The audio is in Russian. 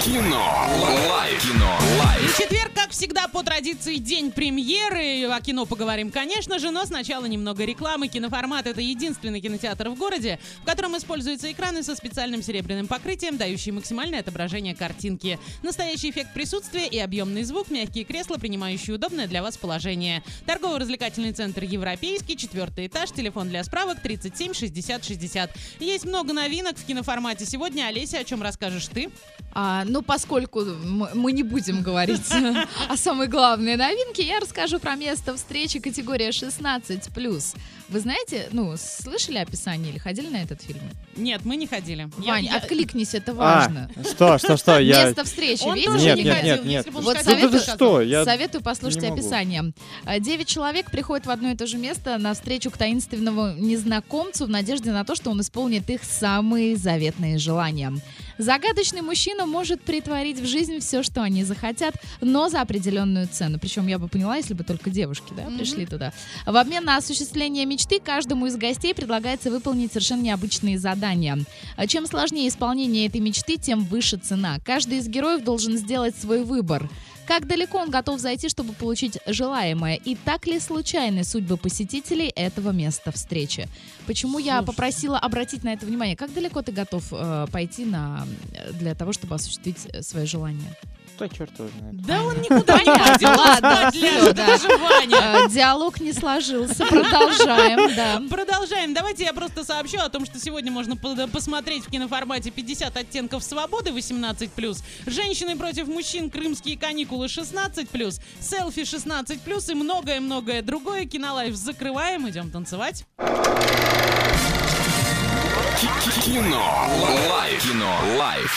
Кино. Лайф. Как всегда, по традиции, день премьеры. О кино поговорим, конечно же, но сначала немного рекламы. Киноформат — это единственный кинотеатр в городе, в котором используются экраны со специальным серебряным покрытием, дающие максимальное отображение картинки. Настоящий эффект присутствия и объемный звук, мягкие кресла, принимающие удобное для вас положение. Торгово-развлекательный центр «Европейский», четвертый этаж, телефон для справок 37 60 60. Есть много новинок в киноформате. Сегодня, Олеся, о чем расскажешь ты? А, ну, поскольку мы не будем говорить о самой главной новинке, я расскажу про место встречи категория 16+. Вы знаете, ну, слышали описание или ходили на этот фильм? Нет, мы не ходили. Вань, я- откликнись, это важно. А, что, что, что, я... Место встречи, Он видишь? Нет, не нет, ходил, нет, нет. Вот советую- что? Я... Советую послушать описание. А, Девять человек приходят в одно и то же место на встречу к таинственному незнакомцу в надежде на то, что он исполнит их самые заветные желания. Загадочный мужчина может притворить в жизнь все, что они захотят, но за определенную цену. Причем я бы поняла, если бы только девушки да, Мгм. пришли туда. В обмен на осуществление мечты каждому из гостей предлагается выполнить совершенно необычные задания. Чем сложнее исполнение этой мечты, тем выше цена. Каждый из героев должен сделать свой выбор. Как далеко он готов зайти, чтобы получить желаемое? И так ли случайны судьбы посетителей этого места встречи? Почему я Слушай. попросила обратить на это внимание? Как далеко ты готов э, пойти на, э, для того, чтобы осуществить э, свое желание? Да черт его знает. Да он никуда не ходил, ладно, спать всё, ляжет, да. это же Ваня. Э, Диалог не сложился. Продолжаем, да. Продолжаем. Давайте я просто сообщу о том, что сегодня можно по- посмотреть в киноформате 50 оттенков свободы 18+, женщины против мужчин, крымские каникулы 16+, селфи 16+, и многое-многое другое. Кинолайф закрываем, идем танцевать. Кино. Лайф. Кино. Лайф.